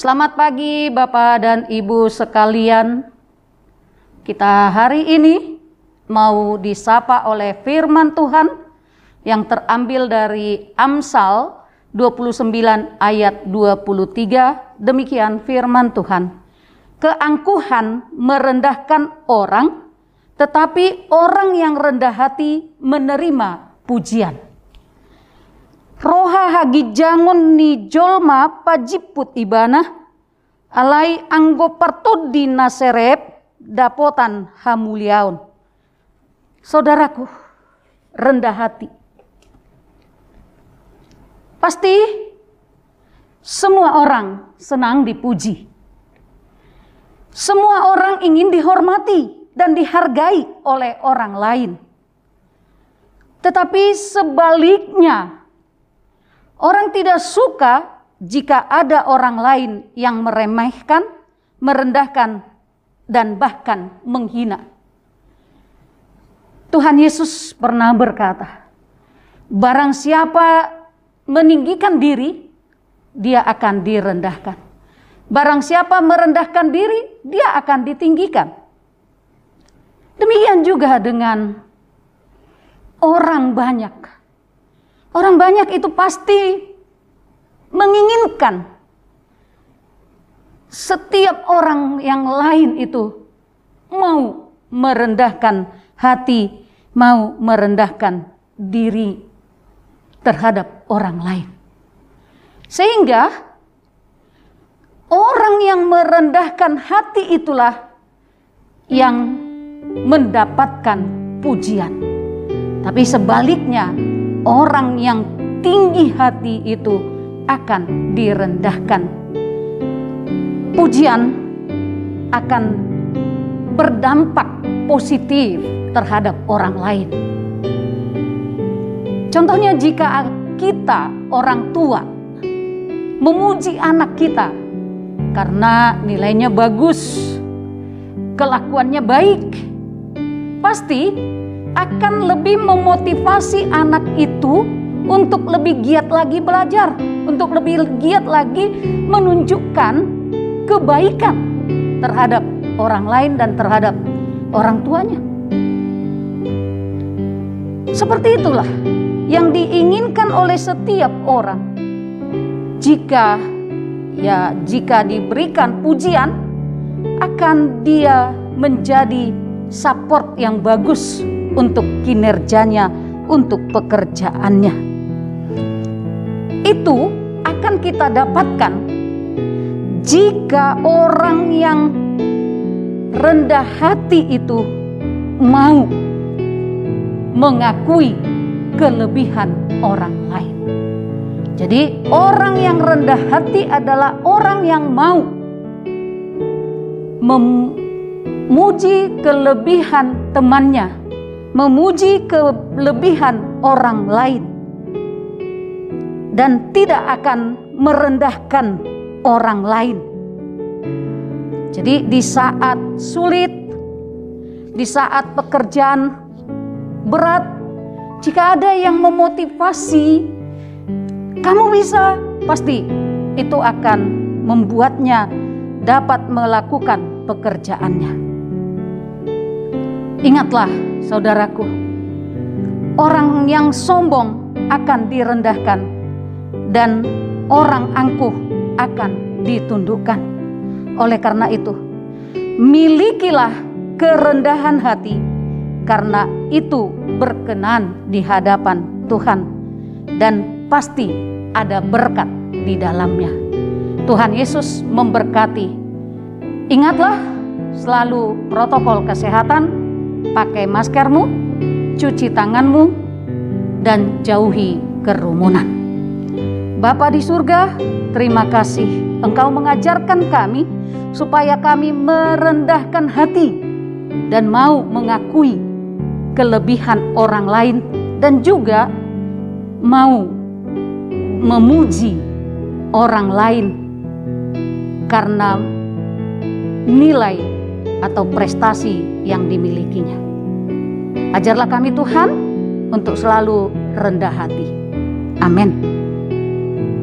Selamat pagi Bapak dan Ibu sekalian. Kita hari ini mau disapa oleh firman Tuhan yang terambil dari Amsal 29 ayat 23. Demikian firman Tuhan. Keangkuhan merendahkan orang, tetapi orang yang rendah hati menerima pujian. Roha hagi jangon ni jolma pajiput ibana alai anggo partud di naserep dapotan hamuliaun. Saudaraku, rendah hati. Pasti semua orang senang dipuji. Semua orang ingin dihormati dan dihargai oleh orang lain. Tetapi sebaliknya, Orang tidak suka jika ada orang lain yang meremehkan, merendahkan, dan bahkan menghina. Tuhan Yesus pernah berkata, "Barang siapa meninggikan diri, dia akan direndahkan. Barang siapa merendahkan diri, dia akan ditinggikan." Demikian juga dengan orang banyak Orang banyak itu pasti menginginkan setiap orang yang lain itu mau merendahkan hati, mau merendahkan diri terhadap orang lain. Sehingga orang yang merendahkan hati itulah yang mendapatkan pujian. Tapi sebaliknya, orang yang tinggi hati itu akan direndahkan. Pujian akan berdampak positif terhadap orang lain. Contohnya jika kita orang tua memuji anak kita karena nilainya bagus, kelakuannya baik, pasti akan lebih memotivasi anak itu untuk lebih giat lagi belajar, untuk lebih giat lagi menunjukkan kebaikan terhadap orang lain dan terhadap orang tuanya. Seperti itulah yang diinginkan oleh setiap orang. Jika ya jika diberikan pujian akan dia menjadi support yang bagus untuk kinerjanya, untuk pekerjaannya. Itu akan kita dapatkan jika orang yang rendah hati itu mau mengakui kelebihan orang lain. Jadi, orang yang rendah hati adalah orang yang mau memuji kelebihan temannya, memuji kelebihan orang lain dan tidak akan merendahkan orang lain. Jadi di saat sulit, di saat pekerjaan berat, jika ada yang memotivasi, kamu bisa, pasti itu akan membuatnya dapat melakukan pekerjaannya. Ingatlah, saudaraku, orang yang sombong akan direndahkan, dan orang angkuh akan ditundukkan. Oleh karena itu, milikilah kerendahan hati, karena itu berkenan di hadapan Tuhan, dan pasti ada berkat di dalamnya. Tuhan Yesus memberkati. Ingatlah selalu protokol kesehatan pakai maskermu, cuci tanganmu, dan jauhi kerumunan. Bapa di surga, terima kasih Engkau mengajarkan kami supaya kami merendahkan hati dan mau mengakui kelebihan orang lain dan juga mau memuji orang lain karena nilai atau prestasi yang dimilikinya. Ajarlah kami Tuhan untuk selalu rendah hati. Amin.